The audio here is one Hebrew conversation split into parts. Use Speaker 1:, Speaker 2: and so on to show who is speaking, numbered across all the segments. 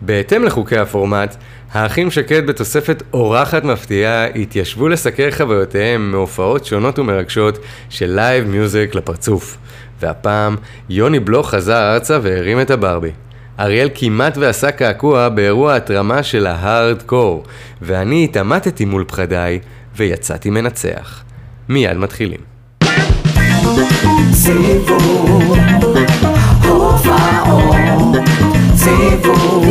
Speaker 1: בהתאם לחוקי הפורמט, האחים שקד בתוספת אורחת מפתיעה התיישבו לסקר חוויותיהם מהופעות שונות ומרגשות של live music לפרצוף. והפעם, יוני בלוך חזר ארצה והרים את הברבי. אריאל כמעט ועשה קעקוע באירוע התרמה של ההארד קור, ואני התעמתתי מול פחדיי ויצאתי מנצח. מיד מתחילים.
Speaker 2: סיבוב, הופעות, סיבוב.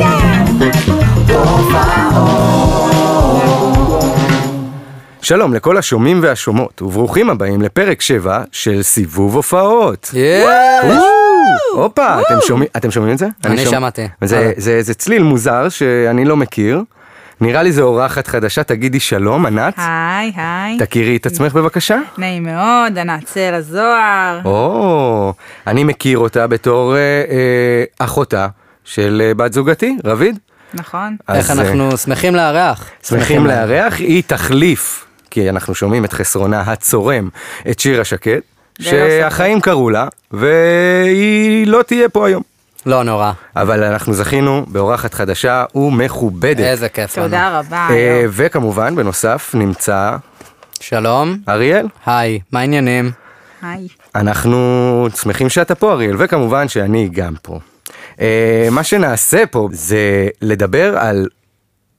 Speaker 1: שלום לכל השומעים והשומעות, וברוכים הבאים לפרק 7 של סיבוב הופעות.
Speaker 3: יש!
Speaker 1: הופה, אתם שומעים- את זה?
Speaker 3: אני שמעתי.
Speaker 1: זה-. זה זה צליל מוזר שאני לא מכיר. נראה לי זו אורחת חדשה, תגידי שלום, ענת.
Speaker 4: היי, היי.
Speaker 1: תכירי את עצמך בבקשה.
Speaker 4: נעים מאוד, ענת סלע זוהר.
Speaker 1: או, אני מכיר אותה בתור אה, אה, אחותה של אה, בת זוגתי, רביד.
Speaker 4: נכון.
Speaker 3: איך
Speaker 1: אז, אה,
Speaker 3: אנחנו שמחים לארח.
Speaker 1: שמחים לארח, היא תחליף, כי אנחנו שומעים את חסרונה הצורם, את שירה שקד,
Speaker 4: ללא
Speaker 1: שהחיים קראו לה, והיא לא תהיה פה היום.
Speaker 3: לא נורא.
Speaker 1: אבל אנחנו זכינו באורחת חדשה ומכובדת.
Speaker 3: איזה כיף לנו.
Speaker 4: תודה רבה.
Speaker 1: אה. וכמובן, בנוסף, נמצא
Speaker 3: שלום.
Speaker 1: אריאל.
Speaker 3: היי, מה העניינים?
Speaker 4: היי.
Speaker 1: אנחנו שמחים שאתה פה, אריאל, וכמובן שאני גם פה. אה, מה שנעשה פה זה לדבר על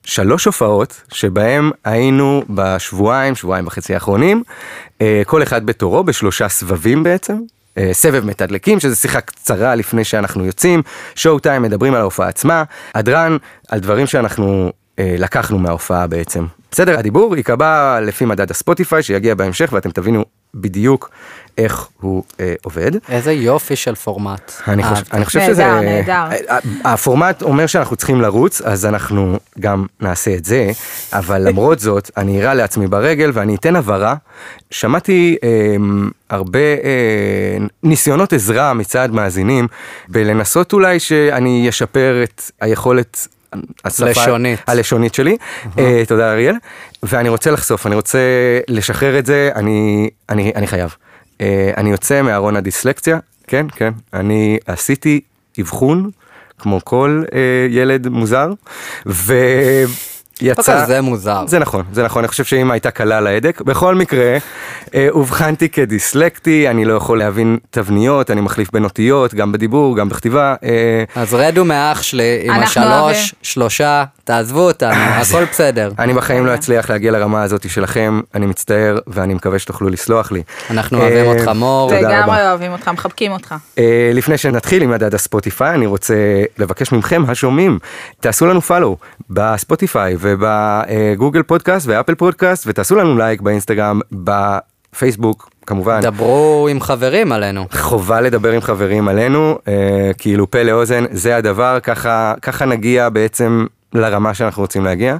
Speaker 1: שלוש הופעות שבהם היינו בשבועיים, שבועיים וחצי האחרונים, אה, כל אחד בתורו, בשלושה סבבים בעצם. אה, סבב מתדלקים, שזה שיחה קצרה לפני שאנחנו יוצאים, שואו טיים מדברים על ההופעה עצמה, הדרן על דברים שאנחנו לקחנו מההופעה בעצם. סדר הדיבור ייקבע לפי מדד הספוטיפיי שיגיע בהמשך ואתם תבינו בדיוק איך הוא אה, עובד.
Speaker 3: איזה יופי של פורמט.
Speaker 1: אני חושב,
Speaker 3: אהבתי.
Speaker 1: אני חושב
Speaker 4: נהדר,
Speaker 1: שזה...
Speaker 4: נהדר.
Speaker 1: ה- ה- הפורמט אומר שאנחנו צריכים לרוץ, אז אנחנו גם נעשה את זה, אבל למרות זאת, אני אירה לעצמי ברגל ואני אתן הבהרה. שמעתי אה, הרבה אה, ניסיונות עזרה מצד מאזינים, בלנסות אולי שאני אשפר את היכולת... השפה
Speaker 3: לשונית.
Speaker 1: הלשונית שלי, אה, תודה אריאל, ואני רוצה לחשוף, אני רוצה לשחרר את זה, אני, אני, אני חייב. אה, אני יוצא מארון הדיסלקציה, כן, כן, אני עשיתי אבחון, כמו כל אה, ילד מוזר, ויצא...
Speaker 3: לא כזה מוזר.
Speaker 1: זה נכון, זה נכון, אני חושב שאמא הייתה קלה על ההדק. בכל מקרה, אה, אובחנתי כדיסלקטי, אני לא יכול להבין תבניות, אני מחליף בין אותיות, גם בדיבור, גם בכתיבה. אה,
Speaker 3: אז רדו מה-אח שלי עם השלוש. שלושה, תעזבו אותנו, הכל בסדר.
Speaker 1: אני בחיים לא אצליח להגיע לרמה הזאת שלכם, אני מצטער ואני מקווה שתוכלו לסלוח לי.
Speaker 3: אנחנו אוהבים
Speaker 1: אה,
Speaker 3: אותך מור.
Speaker 1: תודה רבה.
Speaker 4: לגמרי אוהבים אותך, מחבקים אותך.
Speaker 1: אה, לפני שנתחיל עם מדד הספוטיפיי, אני רוצה לבקש מכם, השומעים, תעשו לנו follow בספוטיפיי ובגוגל פודקאסט ואפל פודקאסט, ותעשו לנו לייק באינסטגרם, בפייסבוק, כמובן.
Speaker 3: דברו עם חברים עלינו.
Speaker 1: חובה לדבר עם חברים עלינו, אה, כאילו פה לאוזן, זה הדבר, ככה, ככה נגיע בעצם לרמה שאנחנו רוצים להגיע,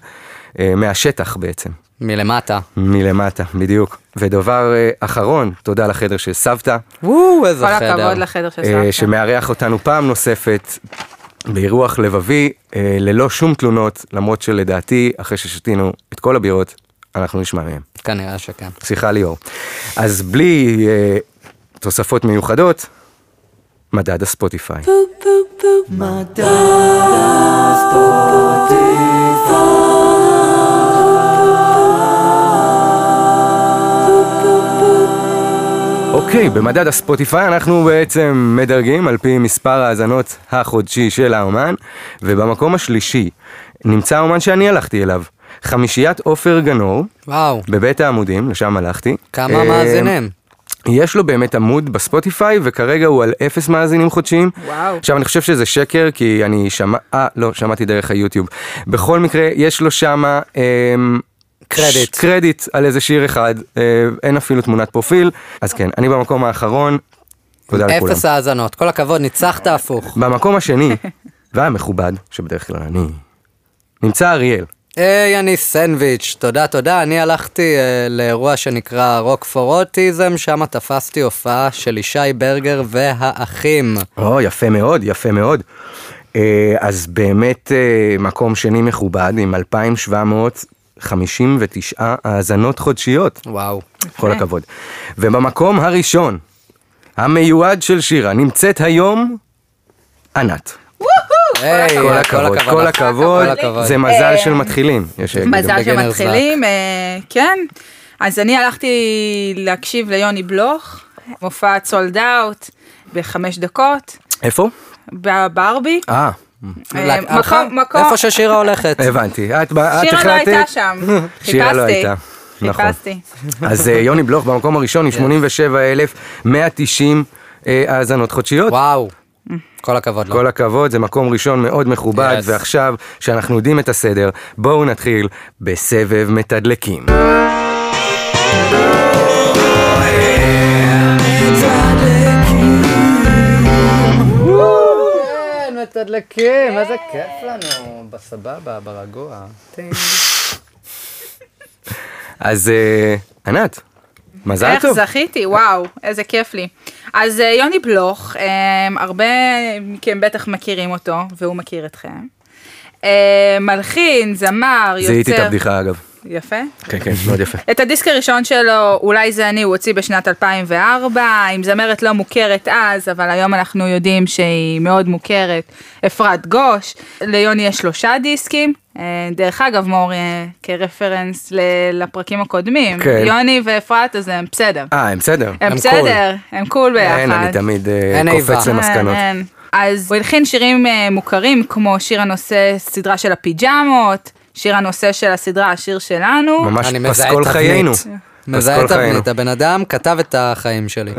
Speaker 1: אה, מהשטח בעצם.
Speaker 3: מלמטה.
Speaker 1: מלמטה, בדיוק. ודבר אה, אחרון, תודה לחדר של סבתא,
Speaker 3: וואו, איזה
Speaker 4: כל
Speaker 3: חדר.
Speaker 4: הכבוד לחדר של
Speaker 1: אה,
Speaker 4: סבתא.
Speaker 1: שמארח אותנו פעם נוספת באירוח לבבי, אה, ללא שום תלונות, למרות שלדעתי, אחרי ששתינו את כל הבירות, אנחנו נשמע מהם.
Speaker 3: כנראה שכן.
Speaker 1: סליחה ליאור. אז בלי אה, תוספות מיוחדות, מדד הספוטיפיי. אוקיי, במדד הספוטיפיי אנחנו בעצם מדרגים על פי מספר ההאזנות החודשי של האומן, ובמקום השלישי נמצא האומן שאני הלכתי אליו, חמישיית עופר גנור,
Speaker 3: וואו,
Speaker 1: בבית העמודים, לשם הלכתי.
Speaker 3: כמה
Speaker 1: אה,
Speaker 3: מאזינים.
Speaker 1: יש לו באמת עמוד בספוטיפיי, וכרגע הוא על אפס מאזינים חודשיים.
Speaker 4: וואו.
Speaker 1: עכשיו, אני חושב שזה שקר, כי אני שמע... אה, לא, שמעתי דרך היוטיוב. בכל מקרה, יש לו שמה... אמ,
Speaker 3: קרדיט.
Speaker 1: ש- קרדיט על איזה שיר אחד, אה, אין אפילו תמונת פרופיל. אז כן, אני במקום האחרון, תודה לכולם.
Speaker 3: אפס האזנות, כל הכבוד, ניצחת הפוך.
Speaker 1: במקום השני, והמכובד, שבדרך כלל אני, נמצא אריאל.
Speaker 3: היי, אני סנדוויץ', תודה, תודה. אני הלכתי אה, לאירוע שנקרא Rock for Autism, שם תפסתי הופעה של ישי ברגר והאחים.
Speaker 1: או, יפה מאוד, יפה מאוד. אה, אז באמת אה, מקום שני מכובד עם 2,759 האזנות חודשיות.
Speaker 3: וואו.
Speaker 1: כל הכבוד. ובמקום הראשון, המיועד של שירה, נמצאת היום ענת.
Speaker 3: היי,
Speaker 1: כל הכבוד, כל. הכבוד. זה מזל
Speaker 4: אה,
Speaker 1: של מתחילים. שיגידו.
Speaker 4: מזל
Speaker 3: בגנר
Speaker 4: שמתחילים, אה, כן. אז אני הלכתי להקשיב ליוני בלוך, מופע סולד אאוט בחמש דקות,
Speaker 1: איפה?
Speaker 4: בברבי.
Speaker 1: אה,
Speaker 4: אה? מקום, מקום,
Speaker 3: איפה ששירה הולכת.
Speaker 1: הבנתי. את החלטת?
Speaker 4: שירה לא הייתה שם,
Speaker 1: שירה לא
Speaker 4: חיפשתי,
Speaker 1: הייתה. נכון.
Speaker 4: חיפשתי.
Speaker 1: אז אה, יוני בלוך במקום הראשון עם 87,190 אה, האזנות חודשיות.
Speaker 3: וואו. כל הכבוד לו.
Speaker 1: כל הכבוד, זה מקום ראשון מאוד מכובד,
Speaker 3: Yes.
Speaker 1: ועכשיו, שאנחנו יודעים את הסדר, בואו נתחיל בסבב מתדלקים.
Speaker 3: כן, מתדלקים, איזה כיף לנו. בסבבה, ברגוע.
Speaker 1: אז אה, ענת, מזל
Speaker 4: איך
Speaker 1: טוב.
Speaker 4: זכיתי, וואו, איזה כיף לי. אז אה, יוני בלוך, אה, הרבה מכם בטח מכירים אותו, והוא מכיר אתכם. אה, מלחין, זמר, יוצר.
Speaker 1: זיהיתי את הבדיחה אגב.
Speaker 4: יפה.
Speaker 1: כן, כן, מאוד יפה.
Speaker 4: את הדיסק הראשון שלו, אולי זה אני, הוא הוציא בשנת 2004, עם זמרת לא מוכרת אז, אבל היום אנחנו יודעים שהיא מאוד מוכרת, אפרת גוש. ליוני יש שלושה דיסקים. אה, דרך אגב, מור, אה, כרפרנס ל- לפרקים הקודמים,
Speaker 1: כן.
Speaker 4: יוני ואפרת, אז הם בסדר.
Speaker 1: אה, הם בסדר.
Speaker 4: הם
Speaker 3: הם
Speaker 4: בסדר, הם קול ביחד.
Speaker 1: אין, אני תמיד אה,
Speaker 3: אין
Speaker 1: קופץ
Speaker 3: איבה.
Speaker 1: למסקנות.
Speaker 4: אין, אין. אז הוא הלחין שירים מוכרים כמו שיר הנושא סדרה של הפיג'מות, שיר הנושא של הסדרה השיר שלנו.
Speaker 1: ממש פסקול. חיינו.
Speaker 3: מזהה את הבן אדם כתב את החיים שלי.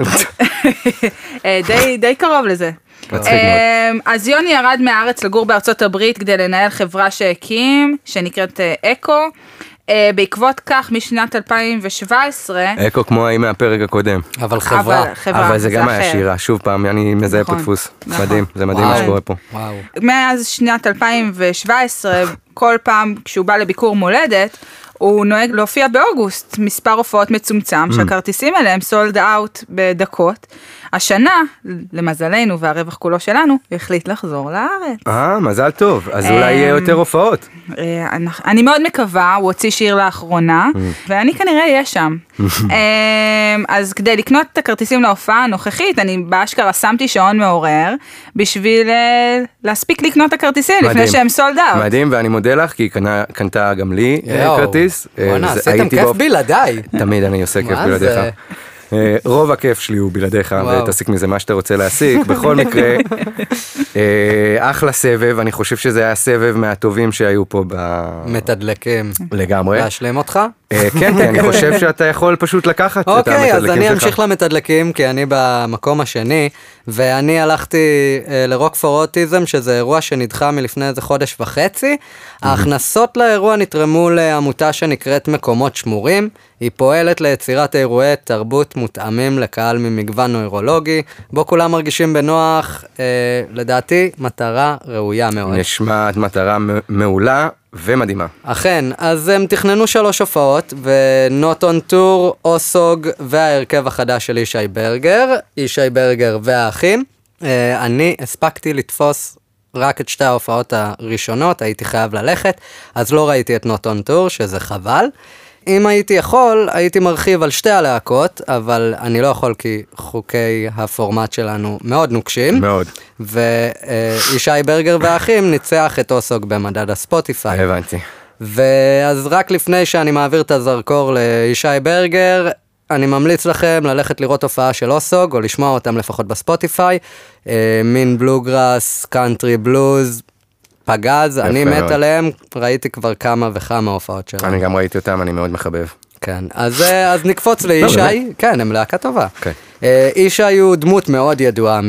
Speaker 4: די, די קרוב לזה.
Speaker 1: מצחיק
Speaker 4: אה, אז יוני ירד מהארץ לגור בארצות הברית כדי לנהל חברה שהקים, שנקראת אה, אקו. אה, בעקבות כך, משנת 2017,
Speaker 1: אקו כמו ההיא מהפרק הקודם.
Speaker 3: אבל חברה.
Speaker 4: אבל חברה,
Speaker 1: אבל זה גם היה. שירה, שוב פעם, אני מזהה פה
Speaker 4: נכון,
Speaker 1: דפוס.
Speaker 4: נכון.
Speaker 1: מדהים, זה מדהים מה. שקורה פה.
Speaker 3: וואו.
Speaker 4: מאז שנת 2017, כל פעם כשהוא בא לביקור מולדת, הוא נוהג להופיע באוגוסט, מספר הופעות מצומצם, שהכרטיסים האלה הם סולד אאוט בדקות. השנה, למזלנו והרווח כולו שלנו, החליט לחזור לארץ.
Speaker 1: אה, מזל טוב. אז אולי יהיה
Speaker 4: אמ,
Speaker 1: יותר הופעות.
Speaker 4: אה, אני מאוד מקווה, הוא הוציא שיר לאחרונה, ואני כנראה אהיה שם. אה, אז כדי לקנות את הכרטיסים להופעה הנוכחית, אני באשכרה שמתי שעון מעורר, בשביל אה, להספיק לקנות את הכרטיסים לפני. שהם סולד אאוט.
Speaker 1: מדהים, ואני מודה לך, כי היא קנה- קנתה גם לי אה. כרטיס.
Speaker 3: בואנה, עשיתם כיף בלעדיי.
Speaker 1: תמיד אני עושה כיף בלעדיך. אה, רוב הכיף שלי הוא בלעדיך. ותסיק מזה מה שאתה רוצה להסיק. בכל מקרה, אה, אחלה סבב, אני חושב שזה היה סבב מהטובים שהיו פה ב...
Speaker 3: מתדלקים.
Speaker 1: לגמרי.
Speaker 3: להשלים אותך?
Speaker 1: אה, כן, כן, אני חושב שאתה יכול פשוט לקחת את
Speaker 3: אוקיי, אז
Speaker 1: המתדלקים
Speaker 3: אני
Speaker 1: שלך.
Speaker 3: אמשיך למתדלקים, כי אני במקום השני, ואני הלכתי לרוק פור אוטיזם, שזה אירוע שנדחה מלפני איזה חודש וחצי. ההכנסות לאירוע נתרמו לעמותה שנקראת מקומות שמורים. היא פועלת ליצירת אירועי תרבות מותאמים לקהל ממגוון נוירולוגי, בו כולם מרגישים בנוח, אה, לדעתי, מטרה ראויה מאוד.
Speaker 1: נשמעת מטרה מעולה ומדהימה.
Speaker 3: אכן, אז הם תכננו שלוש הופעות, ונוט און טור, אוסוג וההרכב החדש של ישי ברגר, ישי ברגר והאחים. אה, אני הספקתי לתפוס רק את שתי ההופעות הראשונות, הייתי חייב ללכת, אז לא ראיתי את נוט און טור, שזה חבל. אם הייתי יכול, הייתי מרחיב על שתי הלהקות, אבל אני לא יכול כי חוקי הפורמט שלנו מאוד נוקשים.
Speaker 1: מאוד.
Speaker 3: וישי ברגר והאחים ניצח את אוסוג במדד הספוטיפיי.
Speaker 1: הבנתי.
Speaker 3: ואז רק לפני שאני מעביר את הזרקור לישי ברגר, אני ממליץ לכם ללכת לראות הופעה של אוסוג, או לשמוע אותם לפחות בספוטיפיי. אה, מין בלוגראס, קאנטרי בלוז, פגז, אני מת
Speaker 1: מאוד.
Speaker 3: עליהם, ראיתי כבר כמה וכמה הופעות שלהם.
Speaker 1: אני גם ראיתי אותם, אני מאוד מחבב.
Speaker 3: כן, אז, אה, אז נקפוץ לישי,
Speaker 1: באמת?
Speaker 3: כן, הם להקה טובה.
Speaker 1: אוקיי.
Speaker 3: אה, ישי הוא דמות מאוד ידועה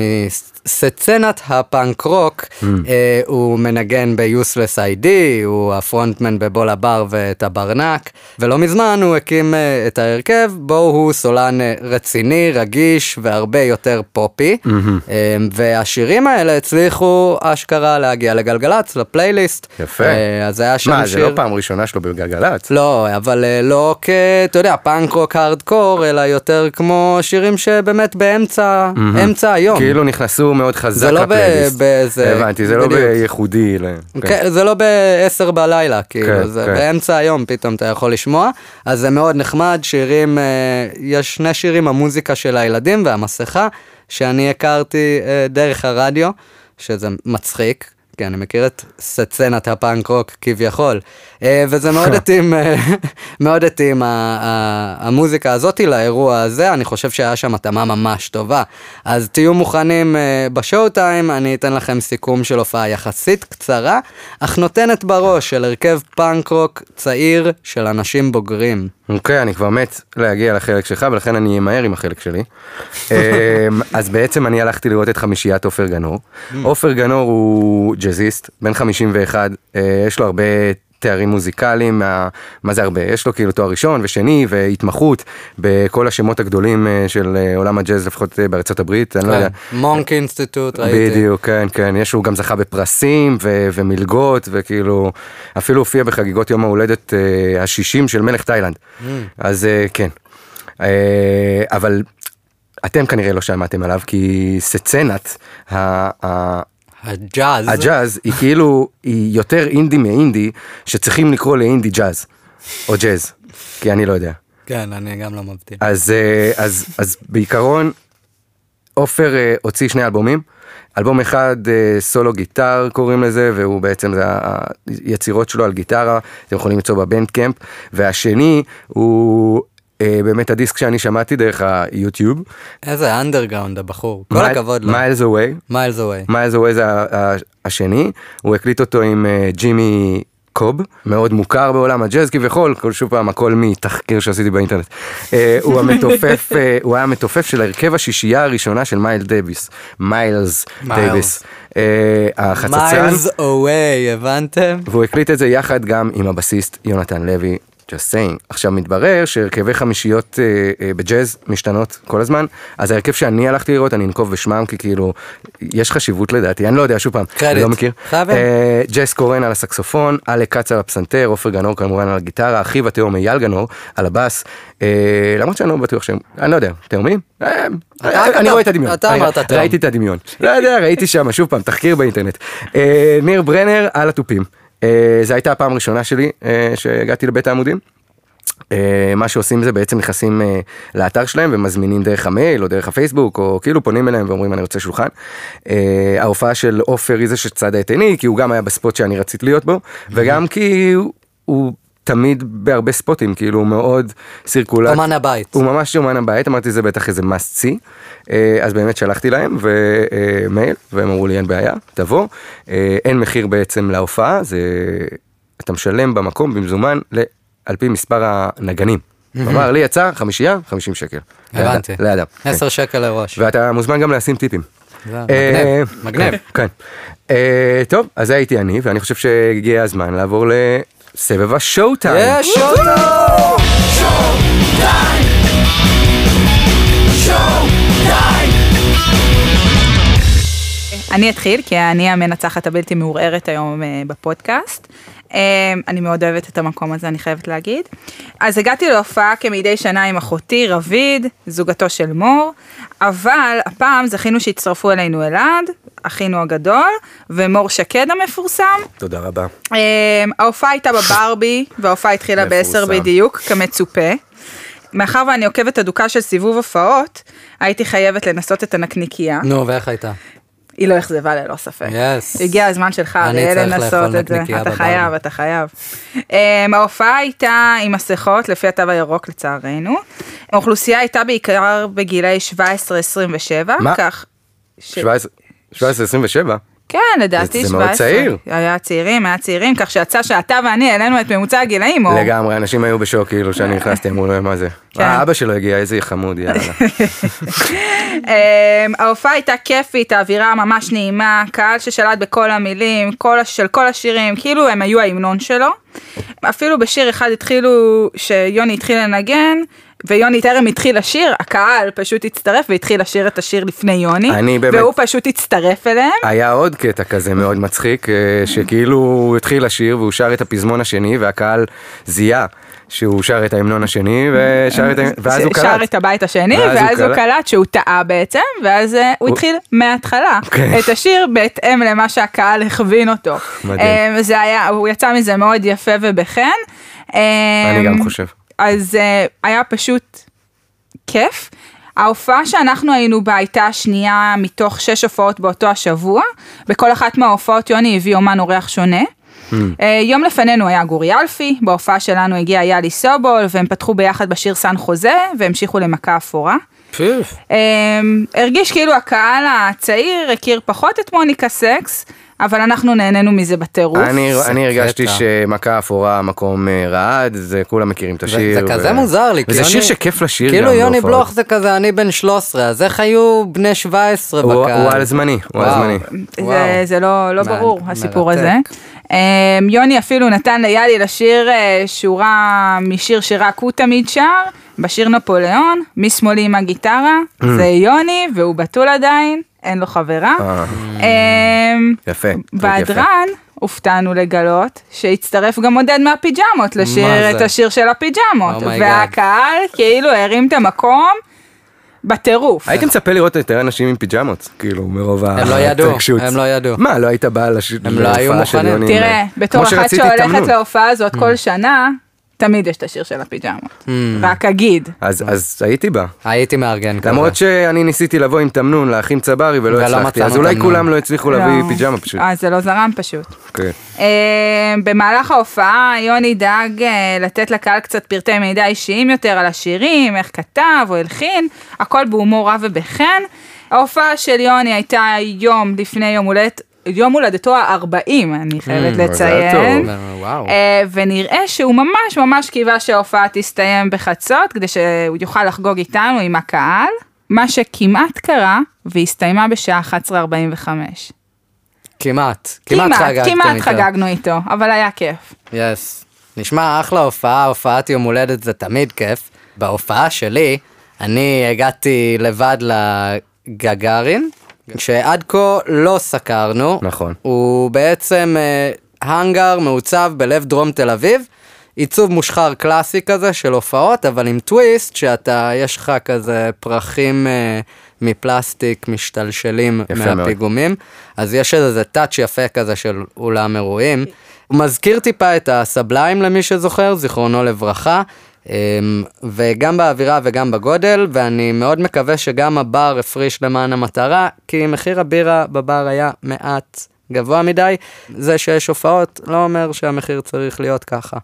Speaker 3: מסצנת הפאנק רוק,
Speaker 1: Mm.
Speaker 3: אה, הוא מנגן ב-Useless ID, הוא ה frontman בבול הבר וטברנק, ולא מזמן הוא הקים אה, את ההרכב, בו הוא סולן אה, רציני, רגיש והרבה יותר פופי, אה, והשירים האלה הצליחו אשכרה להגיע לגלגלצ, לפלייליסט.
Speaker 1: יפה.
Speaker 3: אה, אז היה שם
Speaker 1: מה,
Speaker 3: שיר...
Speaker 1: זה לא פעם ראשונה שלו בגלגלצ?
Speaker 3: לא, אבל אה, לא כ... אתה יודע, פאנק רוק הארדקור, אלא יותר כמו שירים שבאמת באמצע, אמצע היום.
Speaker 1: כאילו נכנסו מאוד חזק
Speaker 3: זה לא. באיזה-
Speaker 1: הבנתי, זה לא. בייחודי. ל- כן.
Speaker 3: כן, זה לא ב-10 בלילה, כאילו,
Speaker 1: כן,
Speaker 3: זה
Speaker 1: כן.
Speaker 3: באמצע היום פתאום אתה יכול לשמוע, אז זה מאוד נחמד, שירים, אה, יש שני שירים, המוזיקה של הילדים והמסכה, שאני הכרתי אה, דרך הרדיו, שזה מצחיק, כי אני מכיר את סצנת הפאנק רוק כביכול, אה, וזה מאוד התאים, אה, מאוד התאים המוזיקה הזאתי לאירוע הזה, אני חושב שהיה שם התאמה ממש טובה. אז תהיו מוכנים אה, בשואו טיים, אני אתן לכם סיכום של הופעה יחסית קצרה, אך נותנת בראש של הרכב פאנק רוק צעיר של אנשים בוגרים.
Speaker 1: אוקיי, אני כבר מת להגיע לחלק שלך, ולכן אני אמהר עם החלק שלי. אמ, אז בעצם אני הלכתי לראות את חמישיית עופר גנור. עופר גנור הוא ג'אזיסט, בן 51, אה, יש לו הרבה תארים מוזיקליים, מה, מה זה הרבה? יש לו כאילו תואר ראשון ושני והתמחות בכל השמות הגדולים אה, של אה, עולם הג'אז, לפחות אה, בארצות הברית, אני לא יודע.
Speaker 3: מונק אינסטיטוט, ראיתי.
Speaker 1: בדיוק, כן, כן, יש, הוא גם זכה בפרסים ו- ומלגות, וכאילו, אפילו הופיע בחגיגות יום ההולדת השישים של מלך תאילנד. אז אה, כן. אבל אתם כנראה לא שמעתם עליו, כי סצנת
Speaker 3: הג'אז.
Speaker 1: הג'אז היא כאילו, היא יותר אינדי מאינדי, שצריכים לקרוא לאינדי ג'אז, או ג'אז, כי אני לא יודע.
Speaker 3: כן, אני גם לא מבדיל.
Speaker 1: אז, אה, אז, אז בעיקרון, עופר אה, הוציא שני אלבומים. אלבום אחד אה, Solo Guitar קוראים לזה, והוא בעצם, זה היצירות שלו על גיטרה, אתם יכולים למצוא ב Bandcamp. והשני הוא באמת הדיסק שאני שמעתי דרך היוטיוב.
Speaker 3: איזה אנדרגראונד הבחור, כל הכבוד לו.
Speaker 1: Miles Away.
Speaker 3: Miles Away.
Speaker 1: Miles Away זה השני, הוא הקליט אותו עם אה, ג'ימי קוב, מאוד מוכר בעולם הג'אז כביכול, כל שוב פעם הכל מתחקיר שעשיתי באינטרנט. אה, הוא המתופף, אה, הוא היה המתופף של הרכב השישייה הראשונה של מיילס דייוויס, מיילס. דייוויס, אה, החצצן,
Speaker 3: Miles אווי, הבנתם?
Speaker 1: והוא הקליט את זה יחד גם עם הבסיסט יונתן לוי. Just saying. עכשיו מתברר שהרכבי חמישיות אה, אה, בג'אז משתנות כל הזמן, אז ההרכב שאני הלכתי לראות, אני אנקוב בשמם, כי כאילו, יש חשיבות לדעתי, אני לא יודע, שוב פעם, אני
Speaker 3: קרדיט.
Speaker 1: לא מכיר. אה, ג'ס קורן על הסקסופון, אלק כץ על הפסנתר, עופר גנור כמובן על הגיטרה, אחיו התאום אייל גנור על הבאס, אה, למרות שאני לא בטוח שהם, אני לא יודע, תאומים? אה,
Speaker 3: אתה-
Speaker 1: אני רואה את הדמיון.
Speaker 3: אתה
Speaker 1: אני-
Speaker 3: אמרת תאום.
Speaker 1: ראיתי את הדמיון. לא יודע, ראיתי שם, שוב פעם, תחקיר באינטרנט. אה, ניר ברנר על התופים. אה, זו הייתה הפעם הראשונה שלי אה, שהגעתי לבית העמודים. אה, מה שעושים זה בעצם נכנסים לאתר שלהם ומזמינים דרך המייל או דרך הפייסבוק או כאילו פונים אליהם ואומרים אני רוצה שולחן. ההופעה של עופר היא זה שצדה את עיני כי הוא גם היה בספוט שאני רציתי להיות בו וגם כי הוא תמיד בהרבה ספוטים כאילו הוא מאוד סירקולט.
Speaker 3: אומן הבית.
Speaker 1: הוא ממש אומן הבית אמרתי זה בטח איזה must see. אה, אז באמת שלחתי להם ומייל והם אמרו לי אין בעיה תבוא אה, אין מחיר בעצם להופעה זה אתה משלם במקום במזומן ל- על פי מספר הנגנים. אמר לי יצא חמישייה 50 שקל.
Speaker 3: הבנתי.
Speaker 1: ליד- לידם. כן.
Speaker 3: 10 שקל לראש.
Speaker 1: ואתה מוזמן גם לשים טיפים. אה,
Speaker 3: מגניב.
Speaker 1: כן. אה, טוב אז זה הייתי אני ואני חושב שהגיע הזמן לעבור לסבב השואו טיים.
Speaker 3: יש שוטו!
Speaker 4: אני אתחיל, כי אני המנצחת הבלתי מעורערת היום אה, בפודקאסט. אה, אני מאוד אוהבת את המקום הזה, אני חייבת להגיד. אז הגעתי להופעה כמדי שנה עם אחותי רביד, זוגתו של מור, אבל הפעם זכינו שהצטרפו אלינו אלעד, אחינו הגדול, ומור שקד המפורסם.
Speaker 1: תודה רבה.
Speaker 4: אה, ההופעה הייתה בברבי, וההופעה התחילה בעשר
Speaker 1: מפורסם.
Speaker 4: בדיוק, כמצופה. מאחר ואני עוקבת אדוקה של סיבוב הופעות, הייתי חייבת לנסות את הנקניקייה.
Speaker 3: נו, ואיך הייתה?
Speaker 4: היא לא אכזבה ללא ספק.
Speaker 3: Yes.
Speaker 4: הגיע הזמן שלך,
Speaker 3: אני
Speaker 4: אריאל,
Speaker 3: צריך לאכול
Speaker 4: לנסות את זה. אתה. חייב, אתה חייב. Um, ההופעה הייתה עם מסכות לפי התו הירוק לצערנו. האוכלוסייה הייתה בעיקר בגילאי 17-27,
Speaker 1: מה?
Speaker 4: כך... ש-
Speaker 1: 17, 17, 27.
Speaker 4: כן, לדעתי
Speaker 1: זה
Speaker 4: 17.
Speaker 1: מאוד צעיר.
Speaker 4: היה צעירים, היה צעירים, כך שיצא שאתה ואני העלינו את ממוצע הגילאים, או...
Speaker 1: לגמרי, אנשים היו בשוק כאילו שאני נכנסתי, אמרו לו מה זה.
Speaker 4: כן.
Speaker 1: אה, אבא שלו הגיע, איזה חמוד, יאללה.
Speaker 4: אמ, ההופעה הייתה כיפית, האווירה ממש נעימה, קהל ששלט בכל המילים, כל, של כל השירים, כאילו הם היו ההמנון שלו. אפילו בשיר אחד התחילו, שיוני התחיל לנגן, ויוני טרם התחיל לשיר, הקהל פשוט הצטרף והתחיל לשיר את השיר לפני יוני,
Speaker 1: אני באמת-
Speaker 4: והוא פשוט הצטרף אליהם.
Speaker 1: היה עוד קטע כזה מאוד מצחיק, אה, שכאילו הוא התחיל לשיר והוא שר את הפזמון השני והקהל זיהה שהוא שר את ההמנון השני ושר את. ואז הוא
Speaker 4: שר
Speaker 1: קלט.
Speaker 4: את הבית השני,
Speaker 1: ואז הוא
Speaker 4: ואז הוא
Speaker 1: קלט.
Speaker 4: קלט שהוא טעה בעצם, ואז אה, הוא התחיל מההתחלה
Speaker 1: כן.
Speaker 4: את השיר בהתאם למה שהקהל הכווין אותו.
Speaker 1: מדהים.
Speaker 4: אה, זה היה, הוא יצא מזה מאוד יפה ובחן.
Speaker 1: אני גם חושב.
Speaker 4: אז אה, היה פשוט כיף. ההופעה שאנחנו היינו בה הייתה השנייה מתוך שש הופעות באותו השבוע. בכל אחת מההופעות יוני הביא אומן אורח שונה. אה, יום לפנינו היה גורי אלפי, בהופעה שלנו הגיע יאלי סובול, והם פתחו ביחד בשיר סן חוזה, והמשיכו למכה אפורה. אה, הרגיש כאילו הקהל הצעיר הכיר פחות את מוניקה סקס, אבל אנחנו נהנינו מזה בטירוף.
Speaker 1: אני, אני הרגשתי
Speaker 3: קטע.
Speaker 1: שמכה אפורה מקום אה, רעד, זה כולם מכירים את השיר.
Speaker 3: זה כזה מוזר לי,
Speaker 1: וזה
Speaker 3: יוני-
Speaker 1: שיר שכיף לשיר
Speaker 3: כאילו
Speaker 1: גם
Speaker 3: יוני
Speaker 1: בהופעות.
Speaker 3: בלוך זה כזה, אני בן 13, אז איך היו בני 17
Speaker 1: הוא,
Speaker 3: בקהל?
Speaker 1: הוא על זמני, הוא על
Speaker 3: וואו.
Speaker 1: זמני.
Speaker 4: זה. זה לא, לא
Speaker 3: מ-
Speaker 4: ברור, הסיפור
Speaker 3: מרתק.
Speaker 4: הזה. אמ, יוני אפילו נתן ליאלי לשיר אה, שורה משיר שרק הוא תמיד שר, בשיר נפוליאון, משמאלי עם הגיטרה, זה יוני והוא בתול עדיין, אין לו חברה.
Speaker 1: אה,
Speaker 4: אמ,
Speaker 1: יפה.
Speaker 4: בהדרן הופתענו לגלות שהצטרף גם עודד מהפיג'מות לשיר את? השיר של הפיג'מות,
Speaker 3: Oh.
Speaker 4: והקהל כאילו הרים את המקום בטירוף.
Speaker 1: הייתי מצפה לראות יותר אנשים עם פיג'מות, כאילו, מרוב
Speaker 3: הם לא ידעו,
Speaker 1: ההתרגשות.
Speaker 3: הם לא ידעו.
Speaker 1: מה, לא היית בא לש...
Speaker 3: הם לא היו
Speaker 1: להופעה של
Speaker 3: מוכנים.
Speaker 1: יוני
Speaker 4: תראה, בתור אחת שהולכת. להופעה הזאת כל שנה, תמיד יש את השיר של הפיג'מות.
Speaker 3: Hmm.
Speaker 4: רק אגיד.
Speaker 1: אז, אז הייתי בא.
Speaker 3: הייתי מארגן כזה.
Speaker 1: למרות שאני ניסיתי לבוא עם תמנון לאחים צברי ולא הצלחתי, אז אולי. כולם לא הצליחו להביא
Speaker 4: לא.
Speaker 1: פיג'מה פשוט.
Speaker 4: אה, זה לא זרם פשוט.
Speaker 1: אוקיי.
Speaker 4: אה, במהלך ההופעה יוני דאג אה, לתת לקהל קצת פרטי מידע אישיים יותר על השירים, איך כתב או הלחין, הכל בהומור רב ובחן. ההופעה של יוני הייתה יום לפני יום הולדת, יום הולדתו ה-40, אני חייבת לציין.
Speaker 3: וואו.
Speaker 4: אה, ונראה שהוא ממש ממש קיווה שההופעה תסתיים בחצות, כדי שהוא יוכל לחגוג איתנו עם הקהל, מה שכמעט קרה, והסתיימה בשעה 11:45.
Speaker 3: כמעט. כמעט חגגתם
Speaker 4: כמעט
Speaker 3: איתו.
Speaker 4: חגגנו איתו, אבל היה כיף.
Speaker 3: יס. נשמע אחלה הופעה, הופעת יום הולדת זה תמיד כיף. בהופעה שלי, אני הגעתי לבד לגגארין, שעד כה לא סקרנו.
Speaker 1: נכון.
Speaker 3: הוא בעצם אה, האנגר מעוצב בלב דרום תל אביב. עיצוב מושחר קלאסי כזה של הופעות, אבל עם טוויסט שאתה, יש לך כזה פרחים אה, מפלסטיק משתלשלים
Speaker 1: יפה מאוד.
Speaker 3: מהפיגומים, אז יש איזה טאץ' יפה כזה של אולם אירועים. הוא מזכיר טיפה את הסבליים למי שזוכר, זיכרונו לברכה. אמ, וגם באווירה וגם בגודל, ואני מאוד מקווה שגם הבר הפריש למען המטרה, כי מחיר הבירה בבר היה מעט גבוה מדי. זה שיש הופעות לא אומר שהמחיר צריך להיות ככה.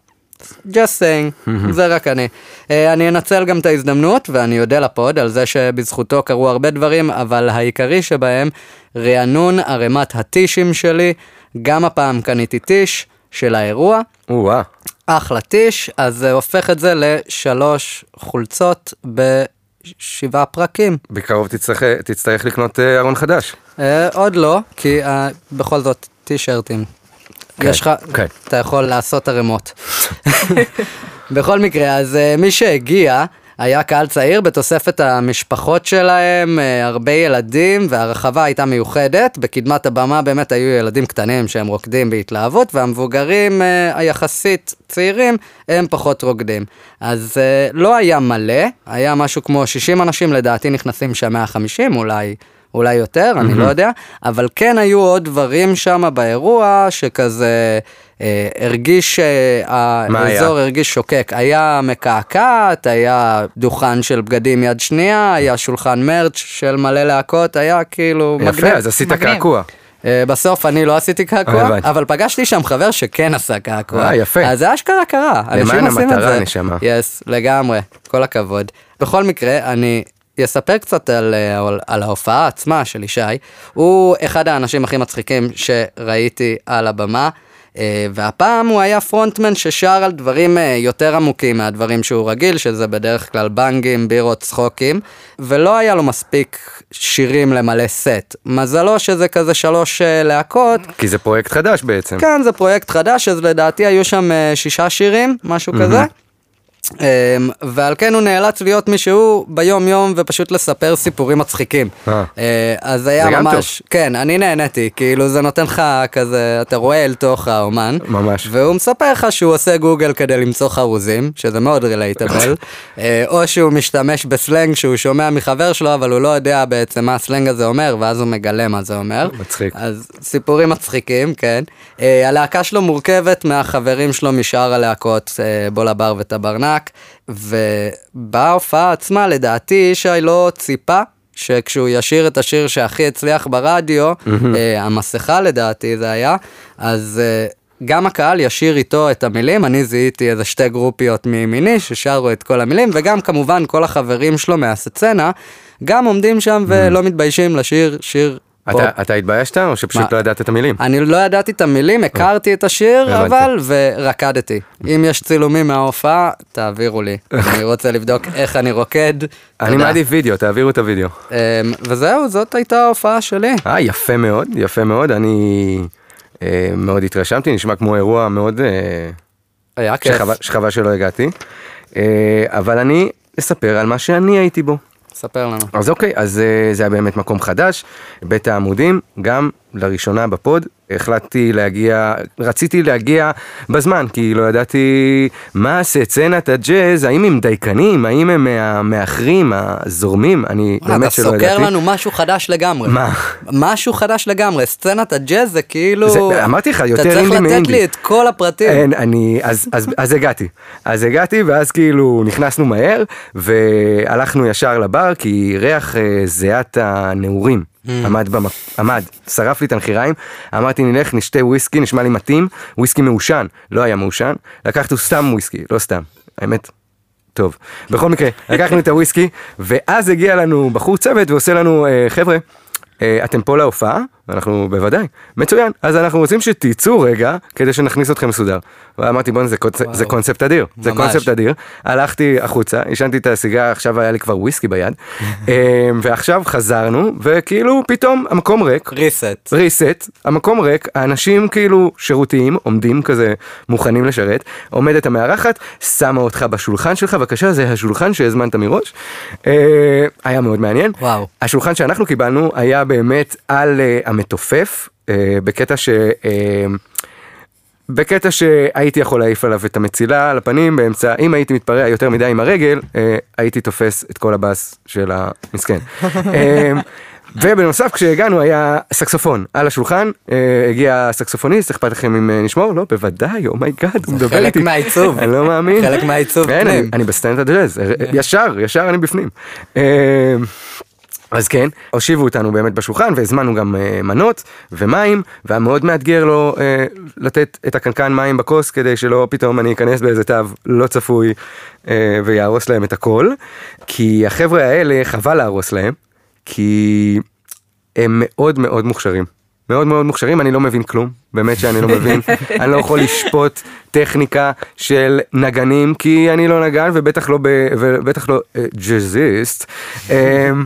Speaker 3: just saying, זה רק אני. אה, אני אנצל גם את ההזדמנות, ואני אודה לפוד על זה שבזכותו קרו הרבה דברים, אבל העיקרי שבהם, רענון ערימת הטישים שלי, גם הפעם קניתי טיש של האירוע,
Speaker 1: או-אה.
Speaker 3: אחלה טיש, אז זה הופך את זה לשלוש חולצות בשבעה פרקים.
Speaker 1: בקרוב תצטרך, תצטרך לקנות אה, ארון חדש.
Speaker 3: אה, עוד לא, כי אה, בכל זאת טישרטים.
Speaker 1: כן,
Speaker 3: יש לך,
Speaker 1: כן.
Speaker 3: אתה יכול לעשות ערימות. בכל מקרה, אז אה, מי שהגיע היה קהל צעיר בתוספת המשפחות שלהם, אה, הרבה ילדים, והרחבה הייתה מיוחדת. בקדמת הבמה באמת היו ילדים קטנים שהם רוקדים בהתלהבות, והמבוגרים אה, היחסית צעירים הם פחות רוקדים. אז אה, לא היה מלא, היה משהו כמו 60 אנשים לדעתי נכנסים שם 150 אולי. אולי יותר, אני לא יודע, אבל כן היו עוד דברים שם באירוע שכזה הרגיש, אה,
Speaker 1: מה היה?
Speaker 3: האזור הרגיש שוקק. היה מקעקעת, היה דוכן של בגדים יד שנייה, היה שולחן מרץ' של מלא להקות, היה כאילו
Speaker 1: יפה,
Speaker 3: מגניב.
Speaker 1: אז עשית
Speaker 4: מגניב.
Speaker 1: קעקוע.
Speaker 3: אה, בסוף אני לא עשיתי
Speaker 1: אה,
Speaker 3: קעקוע. אבל פגשתי שם חבר שכן עשה קעקוע.
Speaker 1: אה, יפה.
Speaker 3: אז זה אשכרה קרה, אנשים
Speaker 1: למען
Speaker 3: עושים את
Speaker 1: המטרה,
Speaker 3: זה.
Speaker 1: נשמה.
Speaker 3: יס, לגמרי, כל הכבוד. בכל מקרה, אני אספר קצת על, אה, על, על ההופעה עצמה של ישי. הוא אחד האנשים הכי מצחיקים שראיתי על הבמה. אה, והפעם הוא היה פרונטמן ששר על דברים אה, יותר עמוקים מהדברים שהוא רגיל, שזה בדרך כלל בנגים, בירות, צחוקים, ולא היה לו מספיק שירים למלא סט. מזלו שזה כזה שלוש אה, להקות,
Speaker 1: כי זה פרויקט חדש בעצם.
Speaker 3: כן, זה פרויקט חדש, אז לדעתי היו שם שישה שירים, משהו כזה. אמ, ועל כן הוא נאלץ להיות מישהו ביום יום ופשוט לספר סיפורים מצחיקים.
Speaker 1: אה.
Speaker 3: אה, אז זה היה ממש, כן, אני נהניתי, כאילו זה נותן לך כזה, אתה רואה אל תוך האומן.
Speaker 1: ממש.
Speaker 3: והוא מספר לך שהוא עושה גוגל כדי למצוא חרוזים, שזה מאוד רילייטבל, או שהוא משתמש בסלנג שהוא שומע מחבר שלו, אבל הוא לא יודע בעצם מה הסלנג הזה אומר, ואז הוא מגלה מה זה אומר.
Speaker 1: מצחיק.
Speaker 3: אז סיפורים מצחיקים, כן. Uh, הלהקה שלו מורכבת מהחברים שלו משאר הלהקות, uh, בול הבר וטברנק. ענק, ובהופעה עצמה לדעתי ישי לא ציפה שכשהוא ישיר את השיר שהכי הצליח ברדיו, אה, המסכה לדעתי זה היה, אז אה, גם הקהל ישיר איתו את המילים, אני זיהיתי איזה שתי גרופיות מימיני ששרו את כל המילים, וגם כמובן כל החברים שלו מהסצנה, גם עומדים שם ולא מתביישים לשיר שיר.
Speaker 1: אתה, אתה התביישת או שפשוט
Speaker 3: מה?
Speaker 1: לא ידעת את המילים?
Speaker 3: אני לא ידעתי את המילים, הכרתי את השיר. אבל, ורקדתי. אם יש צילומים מההופעה, תעבירו לי. אני רוצה לבדוק איך אני רוקד.
Speaker 1: אני. מעדיף וידאו, תעבירו את הוידאו.
Speaker 3: אמ, וזהו, זאת הייתה ההופעה שלי.
Speaker 1: אה, יפה מאוד, יפה מאוד, אני אה, מאוד התרשמתי, נשמע כמו אירוע מאוד... אה,
Speaker 3: היה כיף.
Speaker 1: שחבל שלא הגעתי. אה, אבל אני אספר על מה שאני הייתי בו.
Speaker 3: ספר לנו.
Speaker 1: אז אוקיי, אז אה, זה היה באמת מקום חדש, בית העמודים, גם לראשונה בפוד, החלטתי להגיע, רציתי להגיע בזמן, כי לא ידעתי מה סצנת הג'אז, האם הם דייקנים, האם הם מה- מאחרים, הזורמים, אני
Speaker 3: אתה
Speaker 1: באמת שלא ידעתי.
Speaker 3: סוקר לנו משהו חדש לגמרי.
Speaker 1: מה?
Speaker 3: משהו חדש לגמרי, סצנת הג'אז זה כאילו...
Speaker 1: זה- אמרתי לך, יותר
Speaker 3: אתה
Speaker 1: אינדי
Speaker 3: צריך לתת
Speaker 1: מאינדי.
Speaker 3: לי את כל הפרטים.
Speaker 1: אין, אני, אז, אז, אז הגעתי, אז הגעתי ואז כאילו נכנסנו מהר והלכנו ישר לבר כי ריח אה, זיעת הנעורים עמד, במק... עמד, שרף לי את הנחיריים, אמרתי נלך נשתה וויסקי, נשמע לי מתאים, וויסקי מעושן, לא היה מעושן, לקחנו סתם וויסקי, לא סתם, האמת. טוב, בכל מקרה, לקחנו את הוויסקי, ואז הגיע לנו בחור צוות ועושה לנו, אה, חבר'ה, אה, אתם פה להופעה? ואנחנו בוודאי, מצוין, אז אנחנו רוצים שתצאו רגע כדי שנכניס אתכם מסודר. ואמרתי בוא'נה זה, קונצ... זה קונספט אדיר, זה
Speaker 3: ממש.
Speaker 1: קונספט אדיר. הלכתי החוצה, עישנתי את הסיגר, עכשיו היה לי כבר וויסקי ביד, אה, ועכשיו חזרנו, וכאילו פתאום המקום ריק,
Speaker 3: ריסט.
Speaker 1: ריסט, המקום ריק, האנשים כאילו שירותיים, עומדים כזה מוכנים לשרת, עומדת המארחת, שמה אותך בשולחן שלך, בבקשה, זה השולחן שהזמנת מראש. אה, היה מאוד מעניין.
Speaker 3: וואו.
Speaker 1: השולחן שאנחנו קיבלנו היה באמת על אה, המתופף, אה, בקטע ש... אה, בקטע שהייתי יכול להעיף עליו את המצילה על הפנים באמצע, אם הייתי מתפרע יותר מדי עם הרגל, אה, הייתי תופס את כל הבאס של המסכן. אה, ובנוסף כשהגענו היה סקסופון על השולחן, אה, הגיע הסקסופוניסט, אכפת לכם אם נשמור? לא, בוודאי, oh my God, הוא מדבר
Speaker 3: חלק
Speaker 1: איתי.
Speaker 3: מהעיצוב.
Speaker 1: אני לא מאמין.
Speaker 3: חלק מהעיצוב
Speaker 1: כן, אני-
Speaker 3: פנים.
Speaker 1: אני בסטנדרט ג'אז, ישר, ישר אני בפנים. אז כן, הושיבו אותנו באמת בשולחן והזמנו גם אה, מנות ומים, והיה מאוד מאתגר לו אה, לתת את הקנקן מים בכוס כדי שלא פתאום אני אכנס באיזה תו לא צפוי אה, ויהרוס להם את הכל, כי החבר'ה האלה חבל להרוס להם, כי הם מאוד מאוד מוכשרים. מאוד מאוד מוכשרים, אני לא מבין כלום, באמת שאני לא מבין, אני לא יכול לשפוט טכניקה של נגנים, כי אני לא נגן ובטח לא, ב, ובטח לא אה, ג'אזיסט. אמ,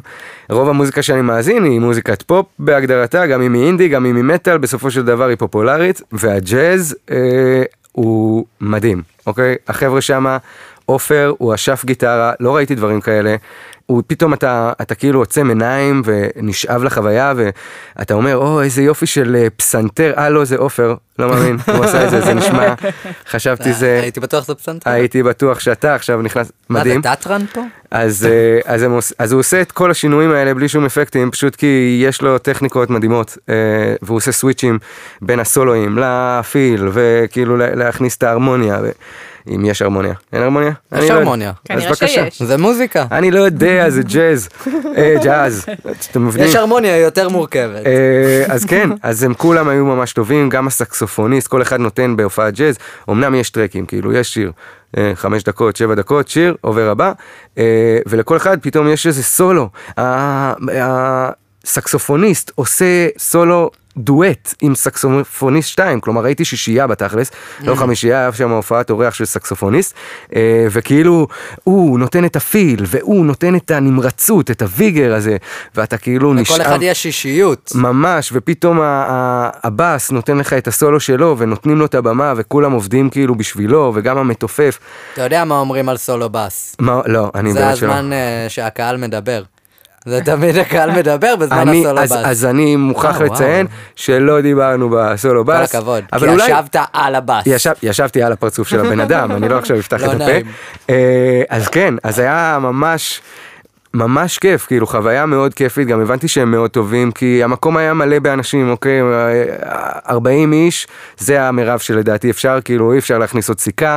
Speaker 1: רוב המוזיקה שאני מאזין היא מוזיקת פופ בהגדרתה, גם אם היא אינדי, גם אם היא מטאל, בסופו של דבר היא פופולרית, והג'אז אה, הוא מדהים, אוקיי? החבר'ה שמה, עופר הוא אשף גיטרה, לא ראיתי דברים כאלה. הוא פתאום אתה, אתה כאילו עוצם עיניים ונשאב לחוויה ואתה אומר, או איזה יופי של אה, פסנתר, אה לא זה עופר, לא מאמין, הוא עשה את זה, זה נשמע, חשבתי זה,
Speaker 3: הייתי בטוח שזה פסנתר.
Speaker 1: הייתי בטוח שאתה עכשיו נכנס,
Speaker 3: מה
Speaker 1: מדהים.
Speaker 3: זה טטרן פה?
Speaker 1: אז, אה, אז, אז הוא עושה את כל השינויים האלה בלי שום אפקטים, פשוט כי יש לו טכניקות מדהימות, אה, והוא עושה סוויצ'ים בין הסולואים לפיל, וכאילו לה- להכניס את ההרמוניה, ו... אם יש הרמוניה. אין הרמוניה?
Speaker 3: יש
Speaker 1: לא.
Speaker 3: הרמוניה.
Speaker 1: אז
Speaker 4: כנראה
Speaker 1: בבקשה.
Speaker 4: שיש.
Speaker 3: זה מוזיקה.
Speaker 1: אני לא יודע, זה ג'אז, אה, ג'אז, אתם מבינים?
Speaker 3: יש הרמוניה יותר מורכבת.
Speaker 1: אה, אז כן, אז הם כולם היו ממש טובים, גם הסקסופוניסט, כל אחד נותן בהופעת ג'אז, אמנם יש טרקים, כאילו יש שיר, אה, חמש דקות, שבע דקות, שיר, עובר הבא, ולכל אחד פתאום יש איזה סולו. הסקסופוניסט עושה סולו. דואט עם סקסופוניסט 2, כלומר הייתי שישייה בתכלס, לא חמישייה, היה שם הופעת אורח של סקסופוניסט, אה, וכאילו הוא נותן את הפיל, והוא נותן את הנמרצות, את הוויגר הזה, ואתה כאילו נשאר...
Speaker 3: לכל אחד יש אישיות.
Speaker 1: ממש, ופתאום הבאס נותן לך את הסולו שלו, ונותנים לו את הבמה, וכולם עובדים כאילו בשבילו, וגם המתופף.
Speaker 3: אתה יודע מה אומרים על סולו בס.
Speaker 1: מה, לא, אני
Speaker 3: זה
Speaker 1: באמת שלא.
Speaker 3: הזמן אה, שהקהל מדבר. זה תמיד הקהל מדבר בזמן
Speaker 1: אני,
Speaker 3: הסולו
Speaker 1: אז,
Speaker 3: בס.
Speaker 1: אז אני מוכרח
Speaker 3: אה.
Speaker 1: לציין שלא דיברנו בסולו
Speaker 3: כל
Speaker 1: בס.
Speaker 3: הכבוד. כי
Speaker 1: אולי...
Speaker 3: ישבת על הבס.
Speaker 1: ישב, ישבתי על הפרצוף של הבן אדם, אני לא עכשיו אפתח
Speaker 3: לא
Speaker 1: את הפה.
Speaker 3: נעים.
Speaker 1: אה, אז כן, אז היה ממש, ממש כיף, כאילו חוויה מאוד כיפית, גם הבנתי שהם מאוד טובים, כי המקום היה מלא באנשים, אוקיי, 40 איש, זה המרב שלדעתי אפשר, כאילו אי אפשר להכניס עוד סיכה.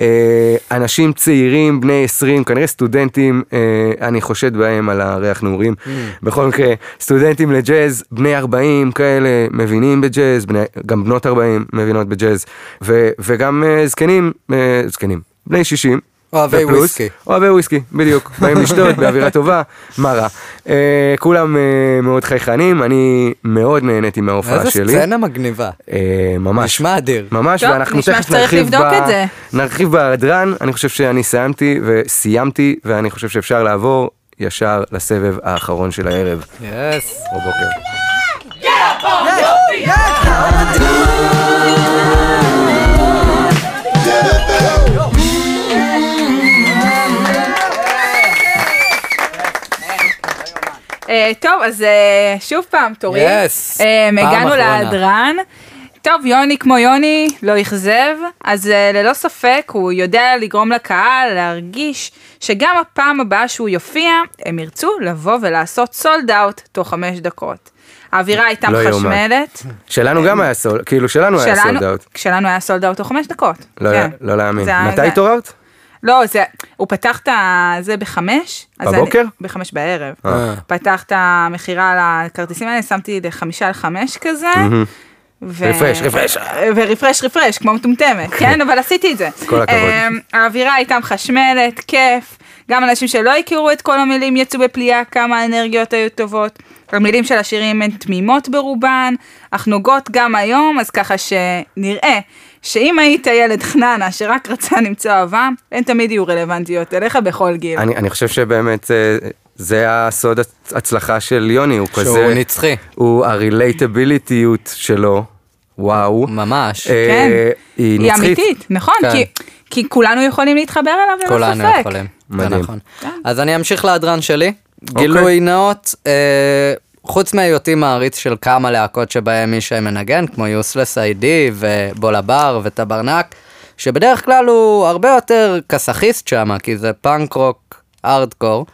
Speaker 1: אה, אנשים צעירים, בני 20, כנראה סטודנטים, אה, אני חושד בהם על הריח נעורים. בכל מקרה, סטודנטים לג'אז, בני 40 כאלה, מבינים בג'אז, בני, גם בנות 40 מבינות בג'אז, ו, וגם אה, זקנים, זקנים, בני 60.
Speaker 3: אוהבי וויסקי.
Speaker 1: אוהבי וויסקי, בדיוק. באים לשתות באווירה טובה, מה רע. אה, כולם אה, מאוד חייכנים, אני מאוד נהניתי מההופעה
Speaker 3: איזה
Speaker 1: שלי.
Speaker 3: סצנה מגניבה.
Speaker 1: אה, ממש.
Speaker 3: נשמע אדיר.
Speaker 1: ממש,
Speaker 4: טוב,
Speaker 1: ואנחנו תכף נרחיב ב-. נרחיב בהדרן, אני חושב שאני סיימתי וסיימתי, ואני חושב שאפשר לעבור ישר לסבב האחרון של הערב,
Speaker 3: יס.
Speaker 1: או בוקר.
Speaker 4: אה, טוב, אז אה, שוב פעם, תורי.
Speaker 3: Yes.
Speaker 4: אה,
Speaker 3: פעם
Speaker 4: הגענו. להדרן. טוב, יוני כמו יוני, לא אכזב, אז אה, ללא ספק הוא יודע לגרום לקהל להרגיש שגם הפעם הבאה שהוא יופיע, הם ירצו לבוא ולעשות sold out תוך חמש דקות. האווירה הייתה
Speaker 1: לא.
Speaker 4: מחשמלת.
Speaker 1: שלנו גם היה סול, כאילו שלנו היה sold out.
Speaker 4: שלנו היה sold out תוך חמש דקות.
Speaker 1: לא
Speaker 4: כן.
Speaker 1: לא להאמין. מתי התעוררת?
Speaker 4: לא, זה, הוא פתח את זה בחמש.
Speaker 1: בבוקר?
Speaker 4: אני, בחמש בערב.
Speaker 3: אה.
Speaker 4: פתח את המכירה על הכרטיסים האלה, שמתי לחמישה על חמש כזה. ו...
Speaker 1: רפרש, רפרש.
Speaker 4: ורפרש רפרש, כמו מטומטמת, כן? אבל עשיתי את זה.
Speaker 1: כל הכבוד.
Speaker 4: אמ, האווירה הייתה מחשמלת, כיף. גם אנשים שלא הכירו את כל המילים יצאו בפליאה, כמה האנרגיות היו טובות. המילים של השירים הן תמימות ברובן, אך נוגעות גם היום, אז ככה שנראה שאם היית ילד חננה שרק רצה למצוא אהבה, הן תמיד יהיו רלוונטיות אליך בכל גיל.
Speaker 1: אני אני חושב שבאמת אה, זה הסוד הצ- הצלחה של יוני, הוא כזה...
Speaker 3: שהוא נצחי.
Speaker 1: הוא הרילייטביליטיות שלו, וואו.
Speaker 3: ממש.
Speaker 1: אה,
Speaker 4: כן.
Speaker 1: היא
Speaker 4: היא
Speaker 1: נצחית.
Speaker 4: אמיתית, נכון,
Speaker 3: כן.
Speaker 4: כי, כי כולנו יכולים להתחבר אליו
Speaker 3: כולנו
Speaker 4: ספק.
Speaker 3: יכולים. זה
Speaker 1: מדהים.
Speaker 3: נכון. אז אני אמשיך להדרן שלי. גילוי נאות, אה, חוץ מהיותי מעריץ של כמה להקות שבהם ישי מנגן, כמו יוסלס איי-די ובולה בר וטברנק, שבדרך כלל הוא הרבה יותר כסאחיסט שם, כי זה פאנק רוק ארדקור.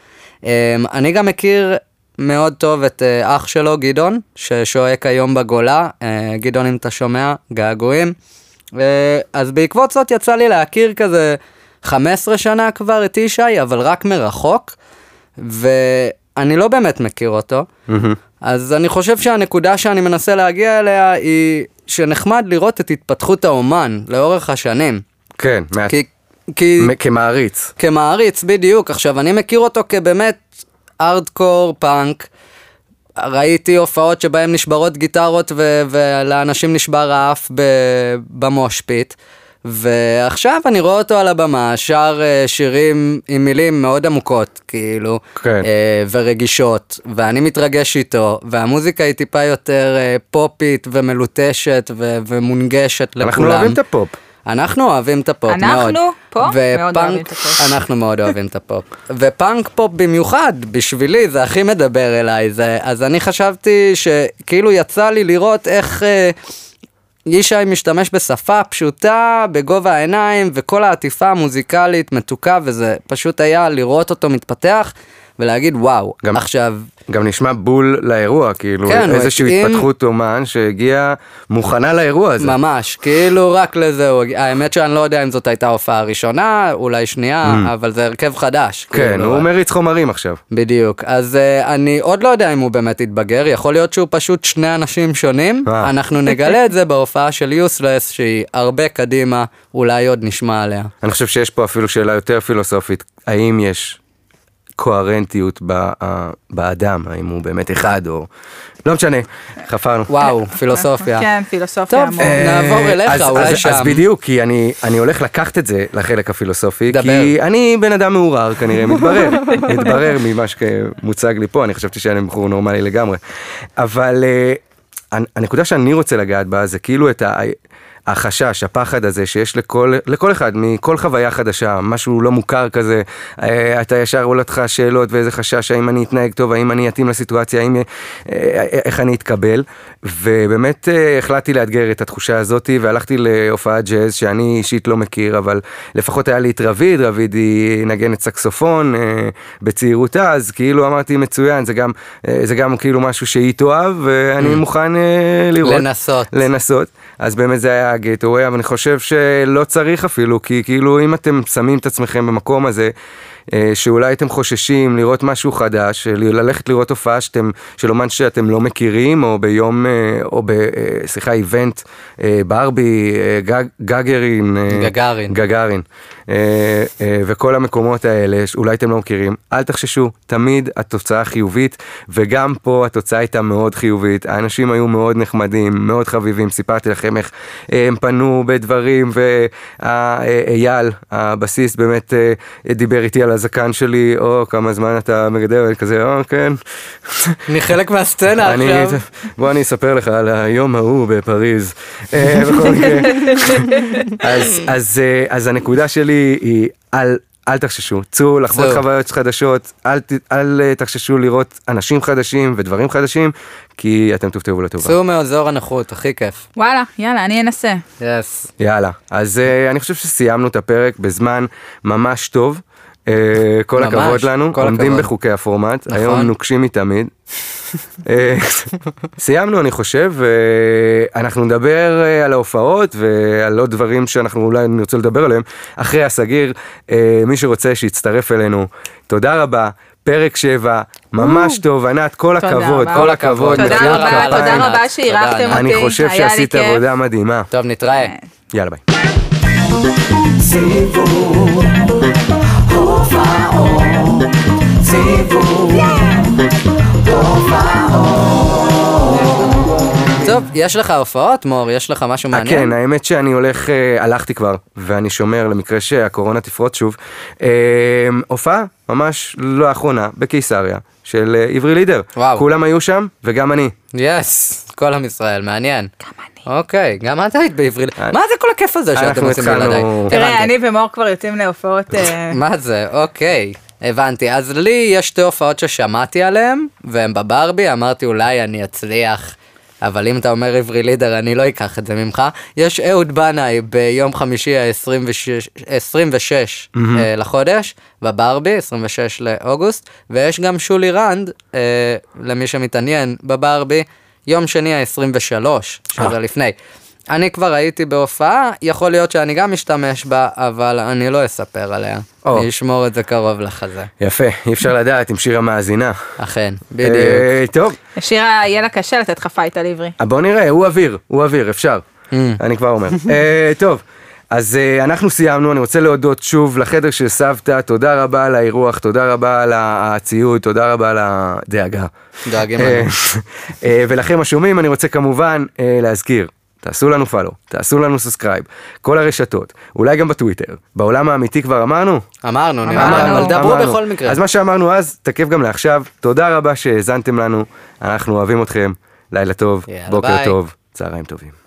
Speaker 3: אה, אני גם מכיר מאוד טוב את אה, אח שלו, גדעון, ששועק היום בגולה. אה, גדעון, אם אתה שומע, געגועים. אה, אז בעקבות זאת יצא לי להכיר כזה 15 שנה כבר את ישי, אבל רק מרחוק, ואני לא באמת מכיר אותו. אז אני חושב שהנקודה שאני מנסה להגיע אליה היא שנחמד לראות את התפתחות האומן לאורך השנים.
Speaker 1: כן, מה-
Speaker 3: כי, כי
Speaker 1: מ- כמעריץ.
Speaker 3: כמעריץ, בדיוק. עכשיו, אני מכיר אותו כבאמת ארדקור פאנק. ראיתי הופעות שבהן נשברות גיטרות ו- ולאנשים נשבר האף במושפיט. ועכשיו אני רואה אותו על הבמה, שר אה, שירים עם מילים מאוד עמוקות, כאילו,
Speaker 1: כן.
Speaker 3: אה, ורגישות, ואני מתרגש איתו, והמוזיקה היא טיפה יותר אה, פופית ומלוטשת ו- ומונגשת לכולם.
Speaker 1: אנחנו אוהבים את הפופ.
Speaker 3: אנחנו אוהבים את הפופ
Speaker 4: אנחנו
Speaker 3: מאוד.
Speaker 4: פה מאוד
Speaker 3: ופאנק-
Speaker 4: אוהבים את הפופ.
Speaker 3: אנחנו מאוד אוהבים את הפופ. ופאנק פופ במיוחד, בשבילי זה הכי מדבר אליי. זה, אז אני חשבתי שכאילו יצא לי לראות איך אה, ישי משתמש בשפה פשוטה, בגובה העיניים, וכל העטיפה המוזיקלית מתוקה, וזה פשוט היה לראות אותו מתפתח, ולהגיד וואו.
Speaker 1: גם-
Speaker 3: עכשיו,
Speaker 1: גם נשמע בול לאירוע, כאילו
Speaker 3: כן,
Speaker 1: איזושהי
Speaker 3: התאים-
Speaker 1: התפתחות אומן שהגיעה מוכנה לאירוע הזה.
Speaker 3: ממש, כאילו רק לזה, הוא- האמת שאני לא יודע אם זאת הייתה ההופעה הראשונה, אולי שנייה, אבל זה הרכב חדש.
Speaker 1: כן,
Speaker 3: כאילו,
Speaker 1: הוא מריץ חומרים עכשיו.
Speaker 3: בדיוק, אז uh, אני עוד לא יודע אם הוא באמת יתבגר, יכול להיות שהוא פשוט שני אנשים שונים,
Speaker 1: אה.
Speaker 3: אנחנו נגלה את זה בהופעה של יוסלס, שהיא הרבה קדימה, אולי עוד נשמע עליה.
Speaker 1: אני חושב שיש פה אפילו שאלה יותר פילוסופית, האם יש קוהרנטיות באדם, האם הוא באמת אחד או... לא משנה, חפרנו.
Speaker 3: וואו, פילוסופיה.
Speaker 4: כן, פילוסופיה
Speaker 3: טוב. אה, נעבור אליך,
Speaker 1: אז,
Speaker 3: אולי
Speaker 1: אז,
Speaker 3: שם.
Speaker 1: אז בדיוק, כי אני, אני הולך לקחת את זה לחלק הפילוסופי. כי אני בן אדם מעורער כנראה, מתברר, מתברר ממה שמוצג לי פה, אני חשבתי שאני בחור נורמלי לגמרי. אבל uh, הנקודה שאני רוצה לגעת בה זה כאילו את ה... החשש, הפחד הזה שיש לכל, לכל אחד מכל חוויה חדשה, משהו לא מוכר כזה, אה, אתה ישר עולה לך שאלות ואיזה חשש, האם אני אתנהג טוב, האם אני אתאים לסיטואציה, האם, אה, איך אני אתקבל, ובאמת אה, החלטתי לאתגר את התחושה הזאת והלכתי להופעת ג'אז שאני אישית לא מכיר, אבל לפחות היה לי את רביד, רביד היא נגנת סקסופון בצעירותה, אז כאילו אמרתי מצוין, זה גם, זה גם כאילו משהו שהיא תאהב, ואני mm. מוכן לראות.
Speaker 3: לנסות.
Speaker 1: לנסות. אז באמת זה היה הגייטווי, אבל אני חושב שלא צריך אפילו, כי כאילו אם אתם שמים את עצמכם במקום הזה, שאולי אתם חוששים לראות משהו חדש, ללכת לראות הופעה שאתם, של אומן שאתם לא מכירים, או ביום, אה, או ב... אה, סליחה, איבנט, ברבי, גג, גגרין.
Speaker 3: גגרין.
Speaker 1: גגרין. וכל המקומות האלה, שאולי אתם לא מכירים, אל תחששו, תמיד התוצאה חיובית, וגם פה התוצאה הייתה מאוד חיובית. האנשים היו מאוד נחמדים, מאוד חביבים, סיפרתי לכם איך הם פנו בדברים, ואייל, הבסיס, באמת דיבר איתי על הזקן שלי, או כמה זמן אתה מגדל, כזה, או כן.
Speaker 3: אני חלק מהסצנה עכשיו.
Speaker 1: בוא אני אספר לך על היום ההוא בפריז. אה, אז, אה, אז הנקודה שלי היא על... אל תחששו, צאו לחוות חוויות חדשות, אל, אל אה, תחששו לראות אנשים חדשים ודברים חדשים, כי אתם תופתעו לטובה.
Speaker 3: צאו מאזור הנוחות, הכי כיף.
Speaker 4: וואלה, יאללה, אני אנסה.
Speaker 3: יס.
Speaker 1: יאללה, אז uh, אני חושב שסיימנו את הפרק בזמן ממש טוב. אה, כל ממש, הכבוד לנו, כל עומדים הכבוד. בחוקי הפורמט, נכון. היום נוקשים מתמיד. אה, סיימנו אני חושב, אנחנו נדבר אה, על ההופעות ועל עוד דברים שאנחנו אולי נרצה לדבר עליהם אחרי הסגיר, מי שרוצה שיצטרף אלינו, תודה רבה. פרק 7, ממש טוב, ענת, כל הכבוד, כל הכבוד.
Speaker 4: תודה רבה, תודה רבה שאירחתם אותי,
Speaker 1: אני חושב שעשית עבודה מדהימה.
Speaker 3: טוב, נתראה.
Speaker 1: יאללה ביי. over all. Save over all.
Speaker 3: טוב, יש לך הופעות, מור? יש לך משהו אה, מעניין?
Speaker 1: כן, האמת שאני הולך, אה, הלכתי כבר, ואני שומר למקרה שהקורונה תפרוץ שוב. אה, הופעה, ממש לא האחרונה, בקיסריה, של עברי לידר. וואו. כולם היו שם, וגם אני.
Speaker 3: יס, כל עם ישראל, מעניין. גם אני. אוקיי, גם את היית בעברי לידר. מה זה כל הכיף הזה שאתם עושים בלעדיי?
Speaker 4: תראה, אני ומור כבר יוצאים להופעות...
Speaker 3: מה זה? אוקיי. הבנתי, אז לי יש שתי הופעות ששמעתי עליהן, והן בברבי, אמרתי אולי אני אצליח אבל אם אתה אומר עברי לידר, אני לא אקח את זה ממך. יש אהוד בנאי ביום חמישי ה-26 mm-hmm. לחודש, בברבי, 26 לאוגוסט, ויש גם שולי רנד, uh, למי שמתעניין, בברבי, יום שני ה-23, שזה לפני. אני כבר הייתי בהופעה, יכול להיות שאני גם משתמש בה, אבל אני לא אספר עליה. או. אני אשמור את זה קרוב לחזה.
Speaker 1: יפה, אי אפשר לדעת אם שירה מאזינה.
Speaker 3: אכן, בדיוק.
Speaker 1: אה, טוב.
Speaker 4: שירה, יהיה לה קשה לתת לך fight על עברי.
Speaker 1: בוא נראה, הוא אוויר, הוא אוויר, אפשר. Mm. אני כבר אומר. אה, טוב. אז uh, אנחנו סיימנו, אני רוצה להודות שוב לחדר של סבתא, תודה רבה על האירוח, תודה רבה על הציוד, תודה רבה על הדאגה.
Speaker 3: דאגים לנו.
Speaker 1: ולכם השומעים, אני רוצה כמובן uh, להזכיר, תעשו לנו follow, תעשו לנו subscribe, כל הרשתות, אולי גם בטוויטר. בעולם האמיתי כבר אמרנו?
Speaker 3: אמרנו, נראה לי, אבל דברו בכל מקרה.
Speaker 1: אז מה שאמרנו אז, תקף גם לעכשיו. תודה רבה שהאזנתם לנו, אנחנו אוהבים אתכם, לילה טוב, בוקר טוב, צהריים טובים.